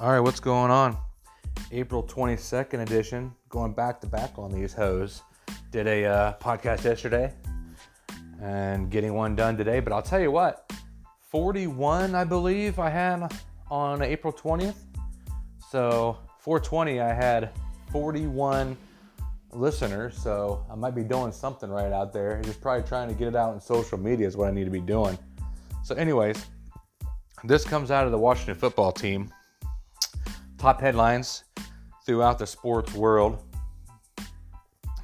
All right, what's going on? April 22nd edition, going back to back on these hoes. Did a uh, podcast yesterday and getting one done today, but I'll tell you what, 41, I believe, I had on April 20th. So 420, I had 41 listeners, so I might be doing something right out there. Just probably trying to get it out in social media is what I need to be doing. So, anyways, this comes out of the Washington football team. Top headlines throughout the sports world.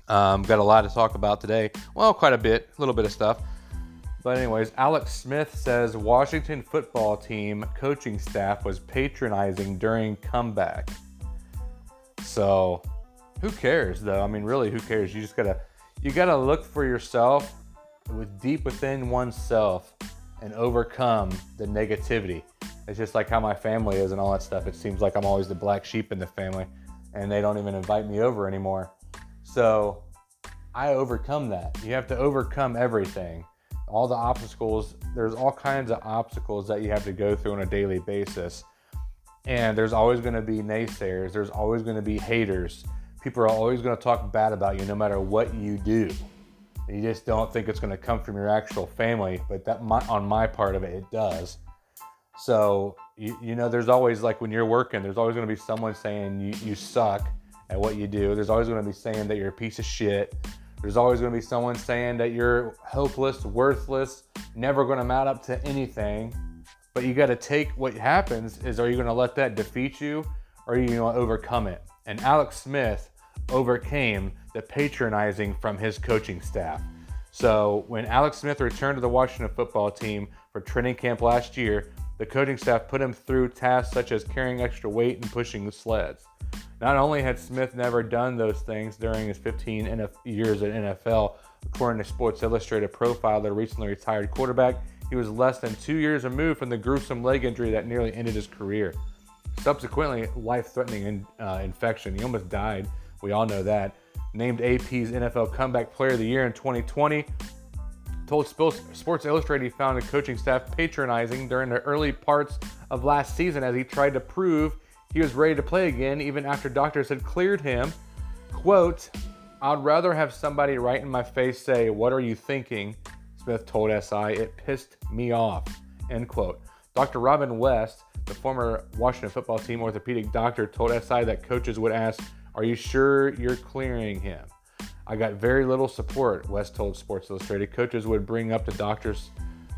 Um, got a lot to talk about today. Well, quite a bit, a little bit of stuff. But, anyways, Alex Smith says Washington football team coaching staff was patronizing during comeback. So, who cares though? I mean, really, who cares? You just gotta, you gotta look for yourself with deep within oneself and overcome the negativity. It's just like how my family is and all that stuff. It seems like I'm always the black sheep in the family, and they don't even invite me over anymore. So I overcome that. You have to overcome everything. All the obstacles, there's all kinds of obstacles that you have to go through on a daily basis. And there's always going to be naysayers, there's always going to be haters. People are always going to talk bad about you no matter what you do. You just don't think it's going to come from your actual family, but that my, on my part of it, it does. So you, you know, there's always like when you're working, there's always going to be someone saying you, you suck at what you do. There's always going to be saying that you're a piece of shit. There's always going to be someone saying that you're hopeless, worthless, never going to mount up to anything. But you got to take what happens is are you going to let that defeat you or are you going to overcome it? And Alex Smith overcame the patronizing from his coaching staff. So when Alex Smith returned to the Washington football team for training camp last year, the coaching staff put him through tasks such as carrying extra weight and pushing the sleds. Not only had Smith never done those things during his 15 NF- years at NFL, according to Sports Illustrated profile the recently retired quarterback, he was less than two years removed from the gruesome leg injury that nearly ended his career. Subsequently, life-threatening in, uh, infection. He almost died. We all know that named AP's NFL Comeback Player of the Year in 2020, told Sports Illustrated he found the coaching staff patronizing during the early parts of last season as he tried to prove he was ready to play again even after doctors had cleared him. Quote, I'd rather have somebody right in my face say, What are you thinking? Smith told SI. It pissed me off. End quote. Dr. Robin West, the former Washington football team orthopedic doctor, told SI that coaches would ask, are you sure you're clearing him? I got very little support, West told Sports Illustrated. Coaches would bring up the doctors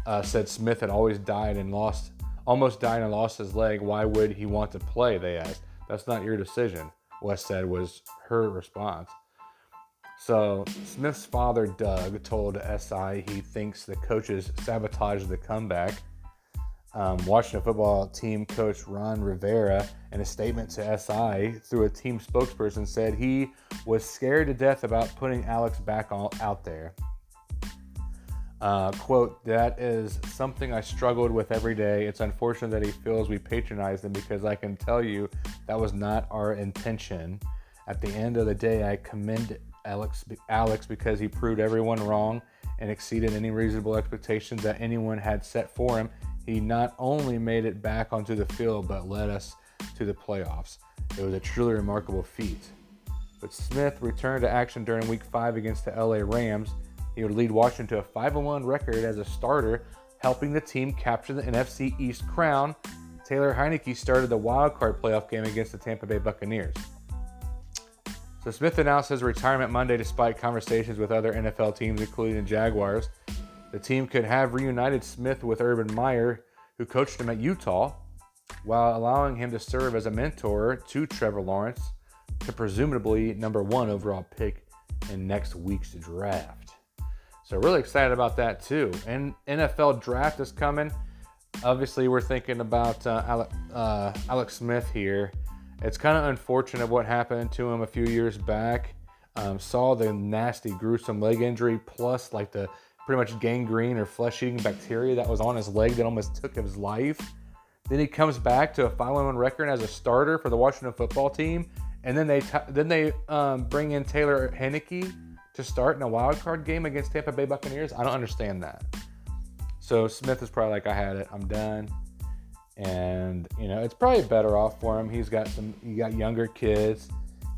uh, said Smith had always died and lost, almost died and lost his leg. Why would he want to play? They asked. That's not your decision, West said was her response. So Smith's father, Doug, told SI he thinks the coaches sabotaged the comeback um, Washington football team coach Ron Rivera, in a statement to SI through a team spokesperson, said he was scared to death about putting Alex back out there. Uh, quote, that is something I struggled with every day. It's unfortunate that he feels we patronized him because I can tell you that was not our intention. At the end of the day, I commend Alex, Alex because he proved everyone wrong and exceeded any reasonable expectations that anyone had set for him he not only made it back onto the field, but led us to the playoffs. It was a truly remarkable feat. But Smith returned to action during week five against the LA Rams. He would lead Washington to a 5 1 record as a starter, helping the team capture the NFC East crown. Taylor Heinicke started the wild card playoff game against the Tampa Bay Buccaneers. So Smith announced his retirement Monday despite conversations with other NFL teams, including the Jaguars. The team could have reunited Smith with Urban Meyer, who coached him at Utah, while allowing him to serve as a mentor to Trevor Lawrence, to presumably number one overall pick in next week's draft. So really excited about that too. And NFL draft is coming. Obviously, we're thinking about uh, Alec, uh, Alex Smith here. It's kind of unfortunate what happened to him a few years back. Um, saw the nasty, gruesome leg injury, plus like the pretty much gangrene or flesh-eating bacteria that was on his leg that almost took his life. Then he comes back to a 5-1 record as a starter for the Washington football team, and then they t- then they um, bring in Taylor Heinicke to start in a wild card game against Tampa Bay Buccaneers. I don't understand that. So Smith is probably like, I had it, I'm done. and you know it's probably better off for him. He's got some, he got younger kids.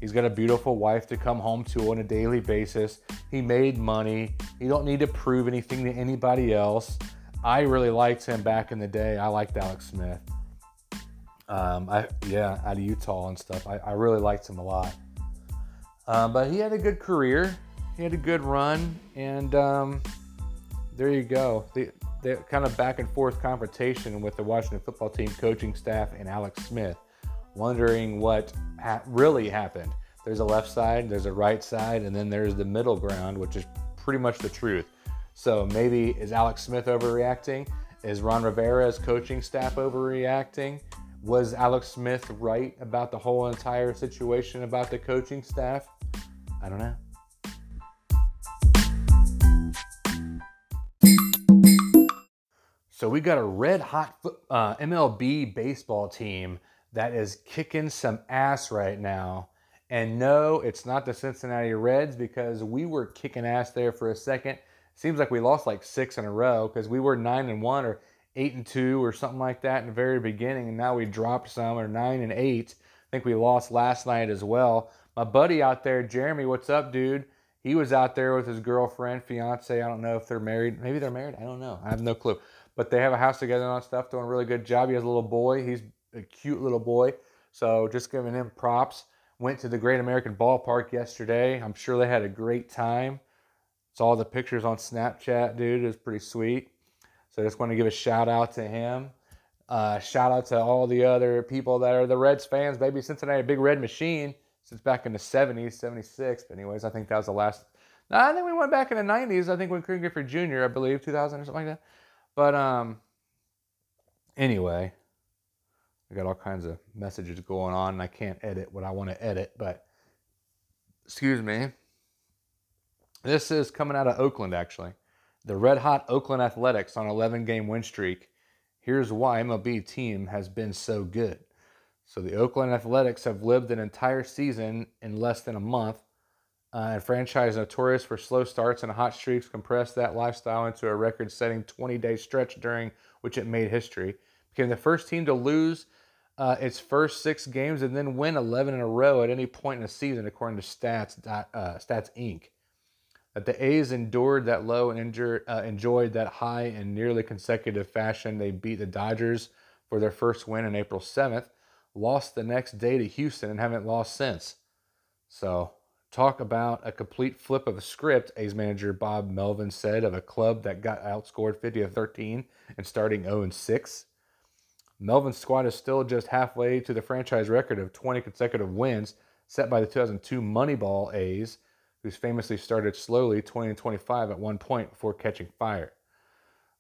He's got a beautiful wife to come home to on a daily basis. He made money. He don't need to prove anything to anybody else. I really liked him back in the day. I liked Alex Smith. Um, I yeah, out of Utah and stuff. I, I really liked him a lot. Um, but he had a good career. He had a good run, and um, there you go. The, the kind of back and forth confrontation with the Washington football team coaching staff and Alex Smith, wondering what ha- really happened. There's a left side, there's a right side, and then there's the middle ground, which is pretty much the truth. So maybe is Alex Smith overreacting? Is Ron Rivera's coaching staff overreacting? Was Alex Smith right about the whole entire situation about the coaching staff? I don't know. So we got a red hot uh, MLB baseball team that is kicking some ass right now. And no, it's not the Cincinnati Reds because we were kicking ass there for a second. Seems like we lost like six in a row because we were nine and one or eight and two or something like that in the very beginning, and now we dropped some or nine and eight. I think we lost last night as well. My buddy out there, Jeremy, what's up, dude? He was out there with his girlfriend, fiance. I don't know if they're married. Maybe they're married. I don't know. I have no clue but they have a house together and stuff, doing a really good job. He has a little boy. He's a cute little boy. So just giving him props. Went to the Great American Ballpark yesterday. I'm sure they had a great time. Saw the pictures on Snapchat, dude. It was pretty sweet. So I just want to give a shout out to him. Uh, shout out to all the other people that are the Reds fans. Baby Cincinnati, big red machine since back in the 70s, 76. But anyways, I think that was the last. No, I think we went back in the 90s. I think when Griffey Jr., I believe, 2000 or something like that. But um, anyway, I got all kinds of messages going on, and I can't edit what I want to edit. But excuse me. This is coming out of Oakland, actually. The red hot Oakland Athletics on 11 game win streak. Here's why MLB team has been so good. So the Oakland Athletics have lived an entire season in less than a month uh, a franchise notorious for slow starts and hot streaks compressed that lifestyle into a record setting 20 day stretch during which it made history. Became the first team to lose uh, its first six games and then win 11 in a row at any point in the season, according to Stats, uh, Stats Inc. That the A's endured that low and uh, enjoyed that high in nearly consecutive fashion. They beat the Dodgers for their first win on April 7th, lost the next day to Houston, and haven't lost since. So Talk about a complete flip of a script, A's manager Bob Melvin said of a club that got outscored 50 to 13 and starting 0 6. Melvin's squad is still just halfway to the franchise record of 20 consecutive wins set by the 2002 Moneyball A's, who's famously started slowly 20 and 25 at one point before catching fire.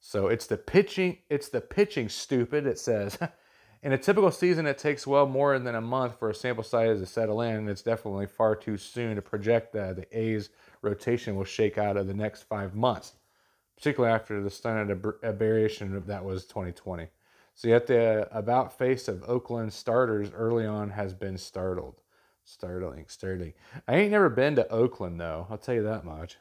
So it's the pitching, it's the pitching stupid, it says. In a typical season, it takes well more than a month for a sample size to settle in. And it's definitely far too soon to project that the A's rotation will shake out of the next five months, particularly after the stunning aberration that was 2020. So yet the about face of Oakland starters early on has been startled. Startling, startling. I ain't never been to Oakland though. I'll tell you that much.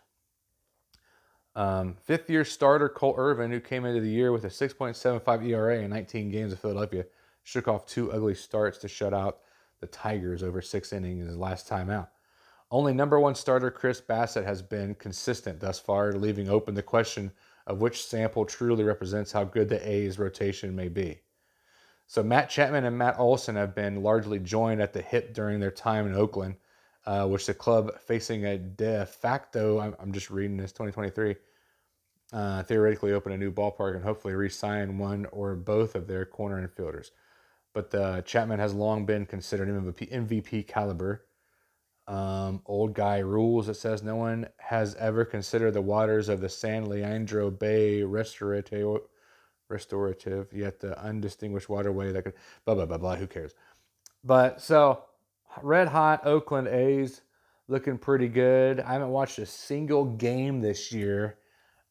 Um, fifth year starter Cole Irvin, who came into the year with a 6.75 ERA in 19 games of Philadelphia, shook off two ugly starts to shut out the Tigers over six innings in his last time out. Only number one starter Chris Bassitt has been consistent thus far, leaving open the question of which sample truly represents how good the A's rotation may be. So Matt Chapman and Matt Olson have been largely joined at the hip during their time in Oakland, uh, which the club facing a de facto, I'm, I'm just reading this 2023, uh, theoretically open a new ballpark and hopefully re-sign one or both of their corner infielders but the Chapman has long been considered MVP caliber. Um, old guy rules. It says no one has ever considered the waters of the San Leandro Bay restorative, restorative, yet the undistinguished waterway that could blah blah blah blah. Who cares? But so red hot Oakland A's looking pretty good. I haven't watched a single game this year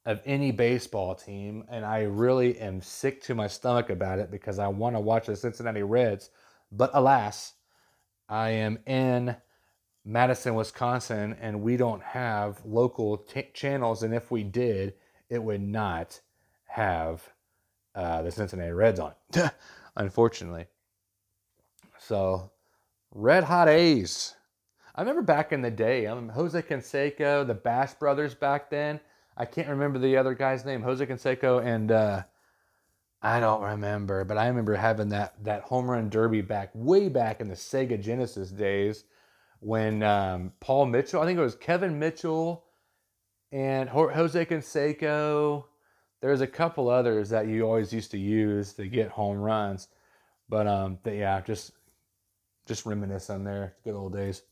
of any baseball team, and I really am sick to my stomach about it because I want to watch the Cincinnati Reds. But alas, I am in Madison, Wisconsin, and we don't have local t- channels. And if we did, it would not have uh, the Cincinnati Reds on it, unfortunately. So, red hot A's. I remember back in the day, um, Jose Canseco, the Bash Brothers back then. I can't remember the other guy's name, Jose Canseco, and uh, I don't remember, but I remember having that that home run derby back way back in the Sega Genesis days when um, Paul Mitchell, I think it was Kevin Mitchell and Jose Canseco. There's a couple others that you always used to use to get home runs, but um, but yeah, just just reminisce on there, good old days.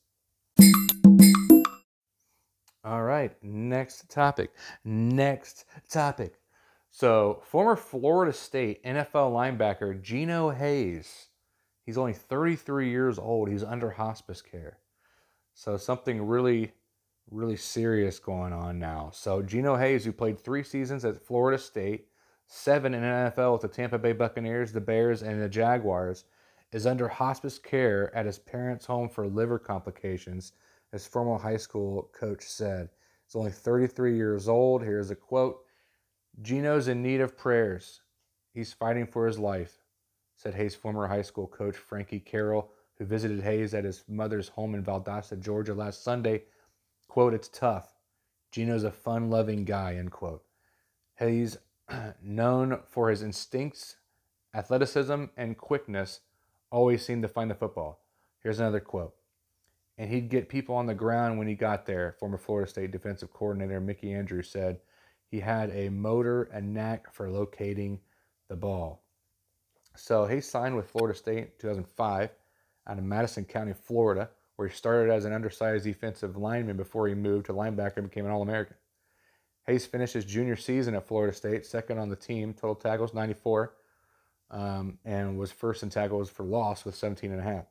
All right, next topic. Next topic. So, former Florida State NFL linebacker Geno Hayes. He's only 33 years old. He's under hospice care. So, something really, really serious going on now. So, Geno Hayes, who played three seasons at Florida State, seven in NFL with the Tampa Bay Buccaneers, the Bears, and the Jaguars, is under hospice care at his parents' home for liver complications, his former high school coach said. He's only 33 years old. Here's a quote Geno's in need of prayers. He's fighting for his life, said Hayes' former high school coach Frankie Carroll, who visited Hayes at his mother's home in Valdosta, Georgia last Sunday. Quote, it's tough. Geno's a fun loving guy, end quote. Hayes, known for his instincts, athleticism, and quickness, always seemed to find the football. Here's another quote. And he'd get people on the ground when he got there, former Florida State defensive coordinator Mickey Andrews said. He had a motor and knack for locating the ball. So he signed with Florida State in 2005 out of Madison County, Florida, where he started as an undersized defensive lineman before he moved to linebacker and became an All American. Hayes finished his junior season at Florida State, second on the team, total tackles 94, um, and was first in tackles for loss with 17 and a half.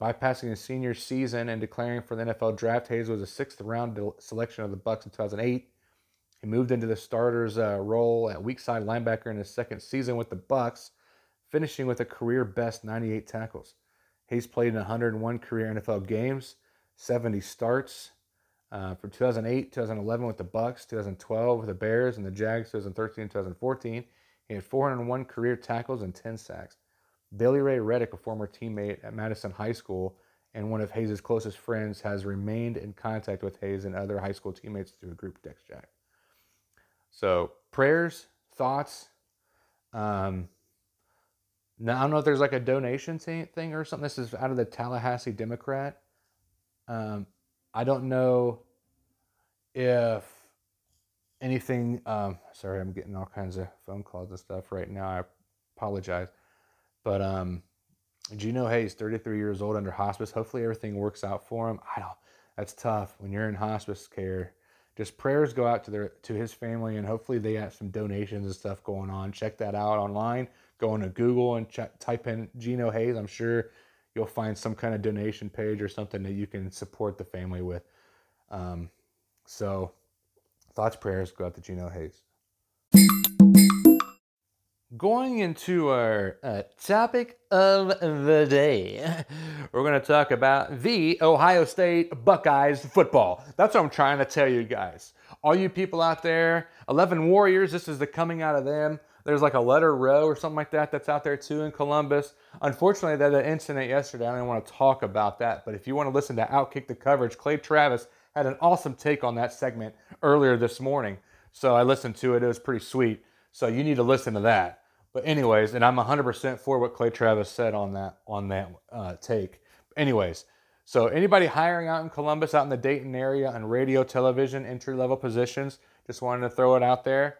Bypassing his senior season and declaring for the NFL draft, Hayes was a sixth round selection of the Bucs in 2008 he moved into the starter's uh, role at weak side linebacker in his second season with the Bucs, finishing with a career best 98 tackles. Hayes played in 101 career NFL games, 70 starts. Uh, from 2008, 2011 with the Bucs, 2012 with the Bears and the Jags, 2013, 2014, he had 401 career tackles and 10 sacks. Billy Ray Reddick, a former teammate at Madison High School and one of Hayes' closest friends, has remained in contact with Hayes and other high school teammates through a group text chat. So prayers, thoughts. Um, now I don't know if there's like a donation thing or something. This is out of the Tallahassee Democrat. Um, I don't know if anything. Um, sorry, I'm getting all kinds of phone calls and stuff right now. I apologize, but um, Geno Hayes, 33 years old, under hospice. Hopefully everything works out for him. I don't. That's tough when you're in hospice care just prayers go out to their to his family and hopefully they have some donations and stuff going on check that out online go into google and check, type in geno hayes i'm sure you'll find some kind of donation page or something that you can support the family with um, so thoughts prayers go out to geno hayes Going into our uh, topic of the day, we're going to talk about the Ohio State Buckeyes football. That's what I'm trying to tell you guys. All you people out there, 11 Warriors, this is the coming out of them. There's like a letter row or something like that that's out there too in Columbus. Unfortunately, that incident yesterday, I don't want to talk about that. But if you want to listen to Outkick the coverage, Clay Travis had an awesome take on that segment earlier this morning. So I listened to it. It was pretty sweet. So you need to listen to that. But anyways, and I'm 100% for what Clay Travis said on that on that uh, take. Anyways, so anybody hiring out in Columbus, out in the Dayton area on radio, television, entry level positions, just wanted to throw it out there.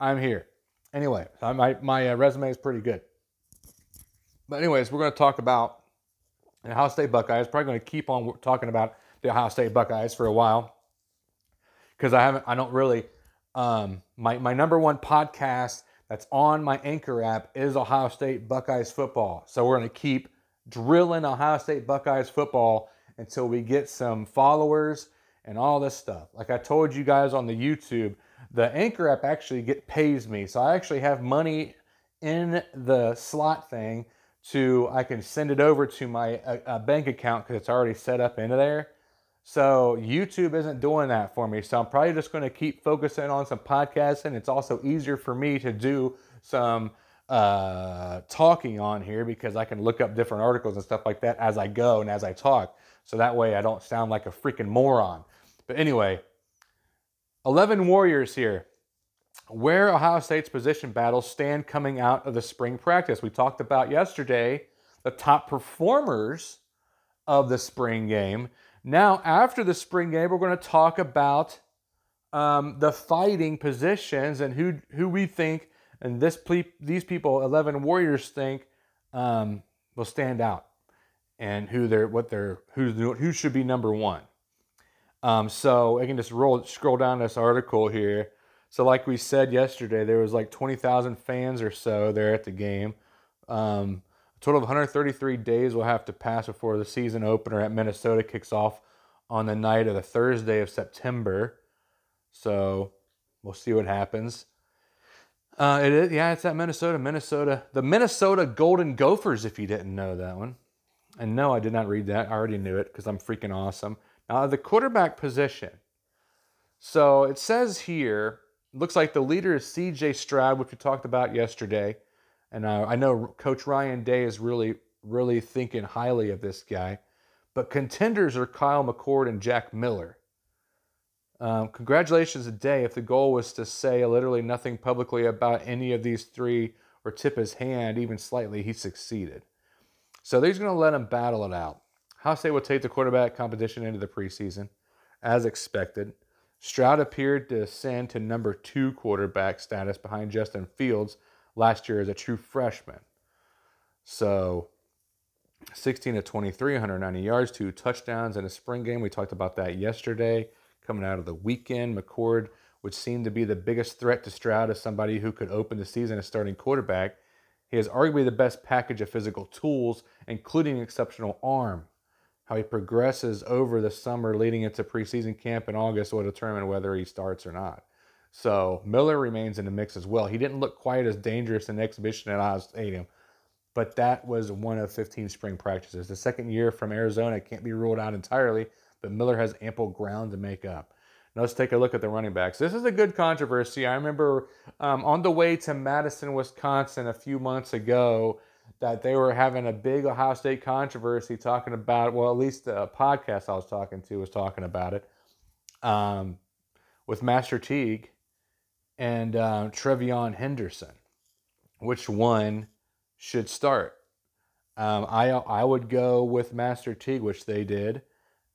I'm here. Anyway, my my uh, resume is pretty good. But anyways, we're going to talk about the Ohio State Buckeyes. Probably going to keep on talking about the Ohio State Buckeyes for a while because I haven't. I don't really. Um, my my number one podcast that's on my Anchor app is Ohio State Buckeyes football. So we're going to keep drilling Ohio State Buckeyes football until we get some followers and all this stuff. Like I told you guys on the YouTube, the Anchor app actually get pays me. So I actually have money in the slot thing to I can send it over to my uh, bank account because it's already set up into there. So YouTube isn't doing that for me. So I'm probably just going to keep focusing on some podcasting. It's also easier for me to do some uh, talking on here because I can look up different articles and stuff like that as I go and as I talk. So that way I don't sound like a freaking moron. But anyway, 11 Warriors here. Where Ohio State's position battles stand coming out of the spring practice. We talked about yesterday the top performers of the spring game. Now, after the spring game, we're going to talk about um, the fighting positions and who who we think and this ple- these people, eleven Warriors, think um, will stand out and who they're what they're who who should be number one. Um, so I can just roll scroll down this article here. So like we said yesterday, there was like twenty thousand fans or so there at the game. Um, a total of 133 days will have to pass before the season opener at Minnesota kicks off on the night of the Thursday of September. So we'll see what happens. Uh, it is, yeah, it's at Minnesota. Minnesota, the Minnesota Golden Gophers, if you didn't know that one. And no, I did not read that. I already knew it because I'm freaking awesome. Now, the quarterback position. So it says here, looks like the leader is CJ Stroud, which we talked about yesterday. And uh, I know Coach Ryan Day is really, really thinking highly of this guy. But contenders are Kyle McCord and Jack Miller. Um, congratulations to Day. If the goal was to say literally nothing publicly about any of these three or tip his hand even slightly, he succeeded. So they're going to let him battle it out. Ohio State will take the quarterback competition into the preseason, as expected. Stroud appeared to ascend to number two quarterback status behind Justin Fields last year as a true freshman. So 16 to 23, 190 yards, two touchdowns in a spring game. We talked about that yesterday. Coming out of the weekend, McCord would seem to be the biggest threat to Stroud as somebody who could open the season as starting quarterback. He has arguably the best package of physical tools, including exceptional arm. How he progresses over the summer leading into preseason camp in August will determine whether he starts or not. So Miller remains in the mix as well. He didn't look quite as dangerous in exhibition at Ohio Stadium, but that was one of 15 spring practices. The second year from Arizona can't be ruled out entirely, but Miller has ample ground to make up. Now let's take a look at the running backs. This is a good controversy. I remember um, on the way to Madison, Wisconsin a few months ago that they were having a big Ohio State controversy talking about, well, at least the podcast I was talking to was talking about it um, with Master Teague and uh, TreVeyon Henderson. Which one should start? Um, I I would go with Master Teague, which they did.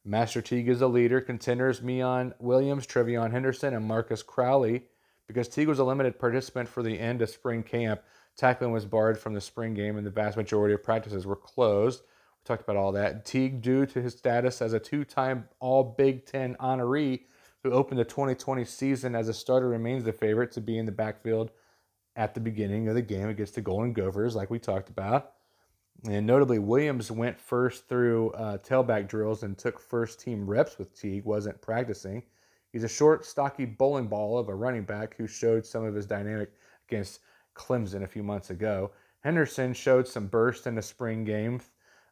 Master Teague is a leader. Contenders Miyan Williams, TreVeyon Henderson, and Marcus Crowley. Because Teague was a limited participant for the end of spring camp, tackling was barred from the spring game, and the vast majority of practices were closed. We talked about all that. Teague, due to his status as a two-time All Big Ten honoree, who opened the 2020 season as a starter, remains the favorite to be in the backfield at the beginning of the game against the Golden Gophers, like we talked about. And notably, Williams went first through uh, tailback drills and took first team reps with Teague, wasn't practicing. He's a short, stocky bowling ball of a running back who showed some of his dynamic against Clemson a few months ago. Henderson showed some burst in the spring game,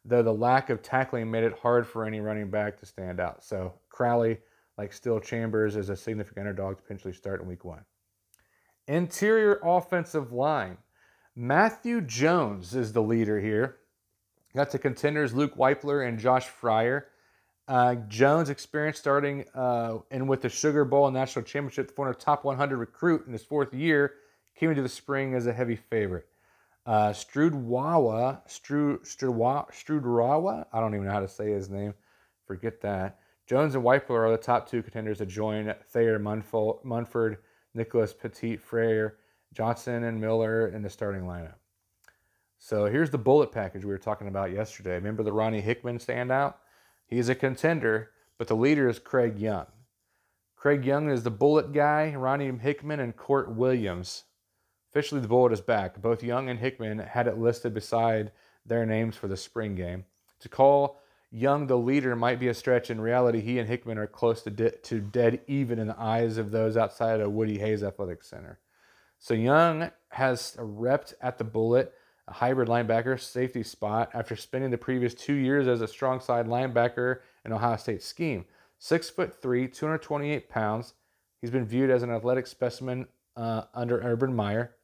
though the lack of tackling made it hard for any running back to stand out. So Crowley like Steele Chambers is a significant underdog to potentially start in week one. Interior offensive line. Matthew Jones is the leader here. Got the contenders Luke Wypler and Josh Fryar. Uh, Jones experienced starting uh, in with the Sugar Bowl and National Championship, former top 100 recruit in his fourth year, came into the spring as a heavy favorite. Uh, Strudwawa, Strud, I don't even know how to say his name. Forget that. Jones and Wypler are the top two contenders to join Thayer Munford, Nicholas Petit Frere, Johnson, and Miller in the starting lineup. So here's the bullet package we were talking about yesterday. Remember the Ronnie Hickman standout? He's a contender, but the leader is Craig Young. Craig Young is the bullet guy, Ronnie Hickman, and Kourt Williams. Officially, the bullet is back. Both Young and Hickman had it listed beside their names for the spring game. To call Young, the leader, might be a stretch. In reality, he and Hickman are close to, de- to dead even in the eyes of those outside of Woody Hayes Athletic Center. So Young has repped at the bullet, a hybrid linebacker safety spot after spending the previous two years as a strong side linebacker in Ohio State scheme. Six foot three, 228 pounds. He's been viewed as an athletic specimen uh, under Urban Meyer.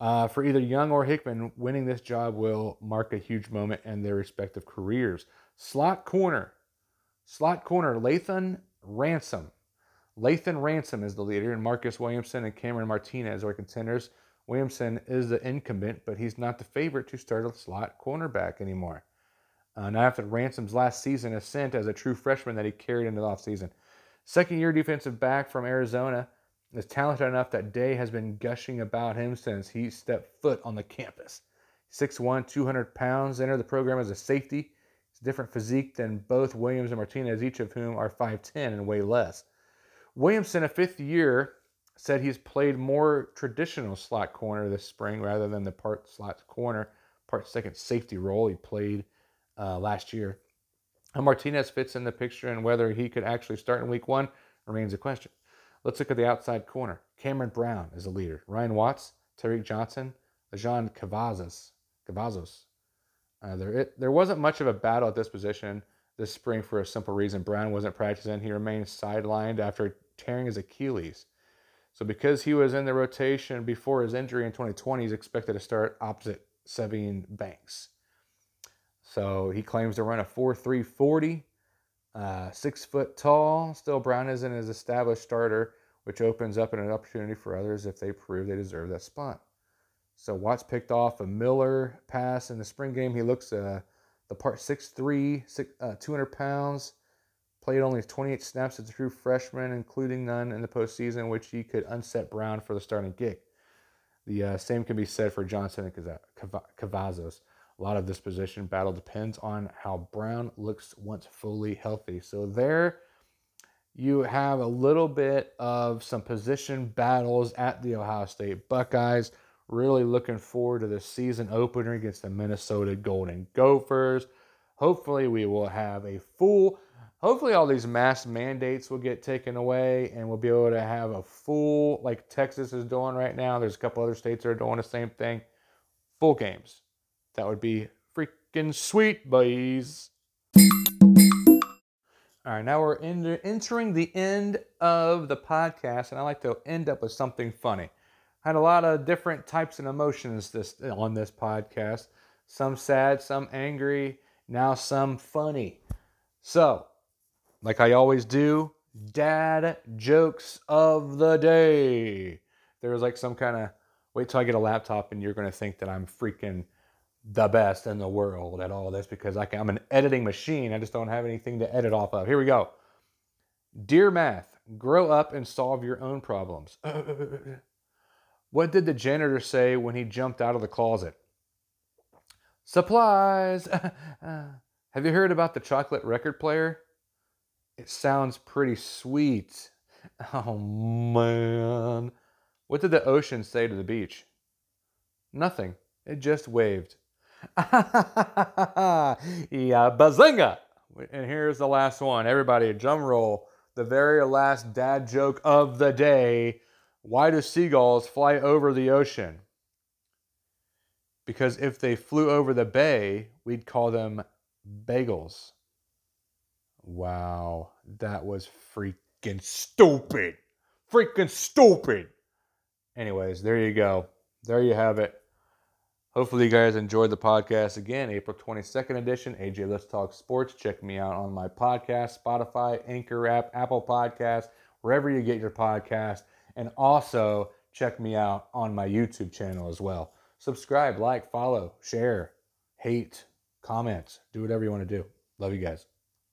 Uh, for either Young or Hickman, winning this job will mark a huge moment in their respective careers. Slot corner. Slot corner, Lathan Ransom. Lathan Ransom is the leader, and Marcus Williamson and Cameron Martinez are contenders. Williamson is the incumbent, but he's not the favorite to start a slot cornerback anymore. Uh, not after Ransom's last season ascent as a true freshman that he carried into the offseason. Second year defensive back from Arizona is talented enough that Day has been gushing about him since he stepped foot on the campus. 6'1, 200 pounds, entered the program as a safety. He's a different physique than both Williams and Martinez, each of whom are 5'10 and way less. Williamson, a fifth year, said he's played more traditional slot corner this spring rather than the part slot corner, part second safety role he played uh, last year. How Martinez fits in the picture and whether he could actually start in week one remains a question. Let's look at the outside corner. Cameron Brown is a leader. Ryan Watts, Tariq Johnson, Jean Cavazos. Cavazos. Uh, there, it, there wasn't much of a battle at this position this spring for a simple reason. Brown wasn't practicing. He remained sidelined after tearing his Achilles. So because he was in the rotation before his injury in 2020, he's expected to start opposite Sevyn Banks. So he claims to run a 4.340, uh, six foot tall. Still, Brown isn't his established starter, which opens up an opportunity for others if they prove they deserve that spot. So Watts picked off a Miller pass in the spring game. He looks uh, the part 6'3", six, uh, 200 pounds. Played only 28 snaps as a true freshman, including none in the postseason, which he could unset Brown for the starting gig. The uh, same can be said for Johnson and Cavazos. A lot of this position battle depends on how Brown looks once fully healthy. So there you have a little bit of some position battles at the Ohio State Buckeyes. Really looking forward to the season opener against the Minnesota Golden Gophers. Hopefully, we will have a full hopefully all these mask mandates will get taken away and we'll be able to have a full like texas is doing right now there's a couple other states that are doing the same thing full games that would be freaking sweet boys. All right now we're in, entering the end of the podcast and i like to end up with something funny. I had a lot of different types and emotions this on this podcast. Some sad some angry now some funny. So like I always do, dad jokes of the day. There was like some kind of wait till I get a laptop and you're going to think that I'm freaking the best in the world at all this because I can, I'm an editing machine. I just don't have anything to edit off of. Here we go. Dear Math, grow up and solve your own problems. what did the janitor say when he jumped out of the closet? Supplies. have you heard about the chocolate record player? It sounds pretty sweet. Oh man. What did the ocean say to the beach? Nothing. It just waved. yeah, bazinga! And here's the last one. Everybody, drum roll. The very last dad joke of the day. Why do seagulls fly over the ocean? Because if they flew over the bay, we'd call them bagels. Wow, that was freaking stupid. Freaking stupid. Anyways, there you go. There you have it. Hopefully, you guys enjoyed the podcast again. April 22nd edition, AJ Let's Talk Sports. Check me out on my podcast, Spotify, Anchor app, Apple Podcast, wherever you get your podcast. And also, check me out on my YouTube channel as well. Subscribe, like, follow, share, hate, comment, do whatever you want to do. Love you guys.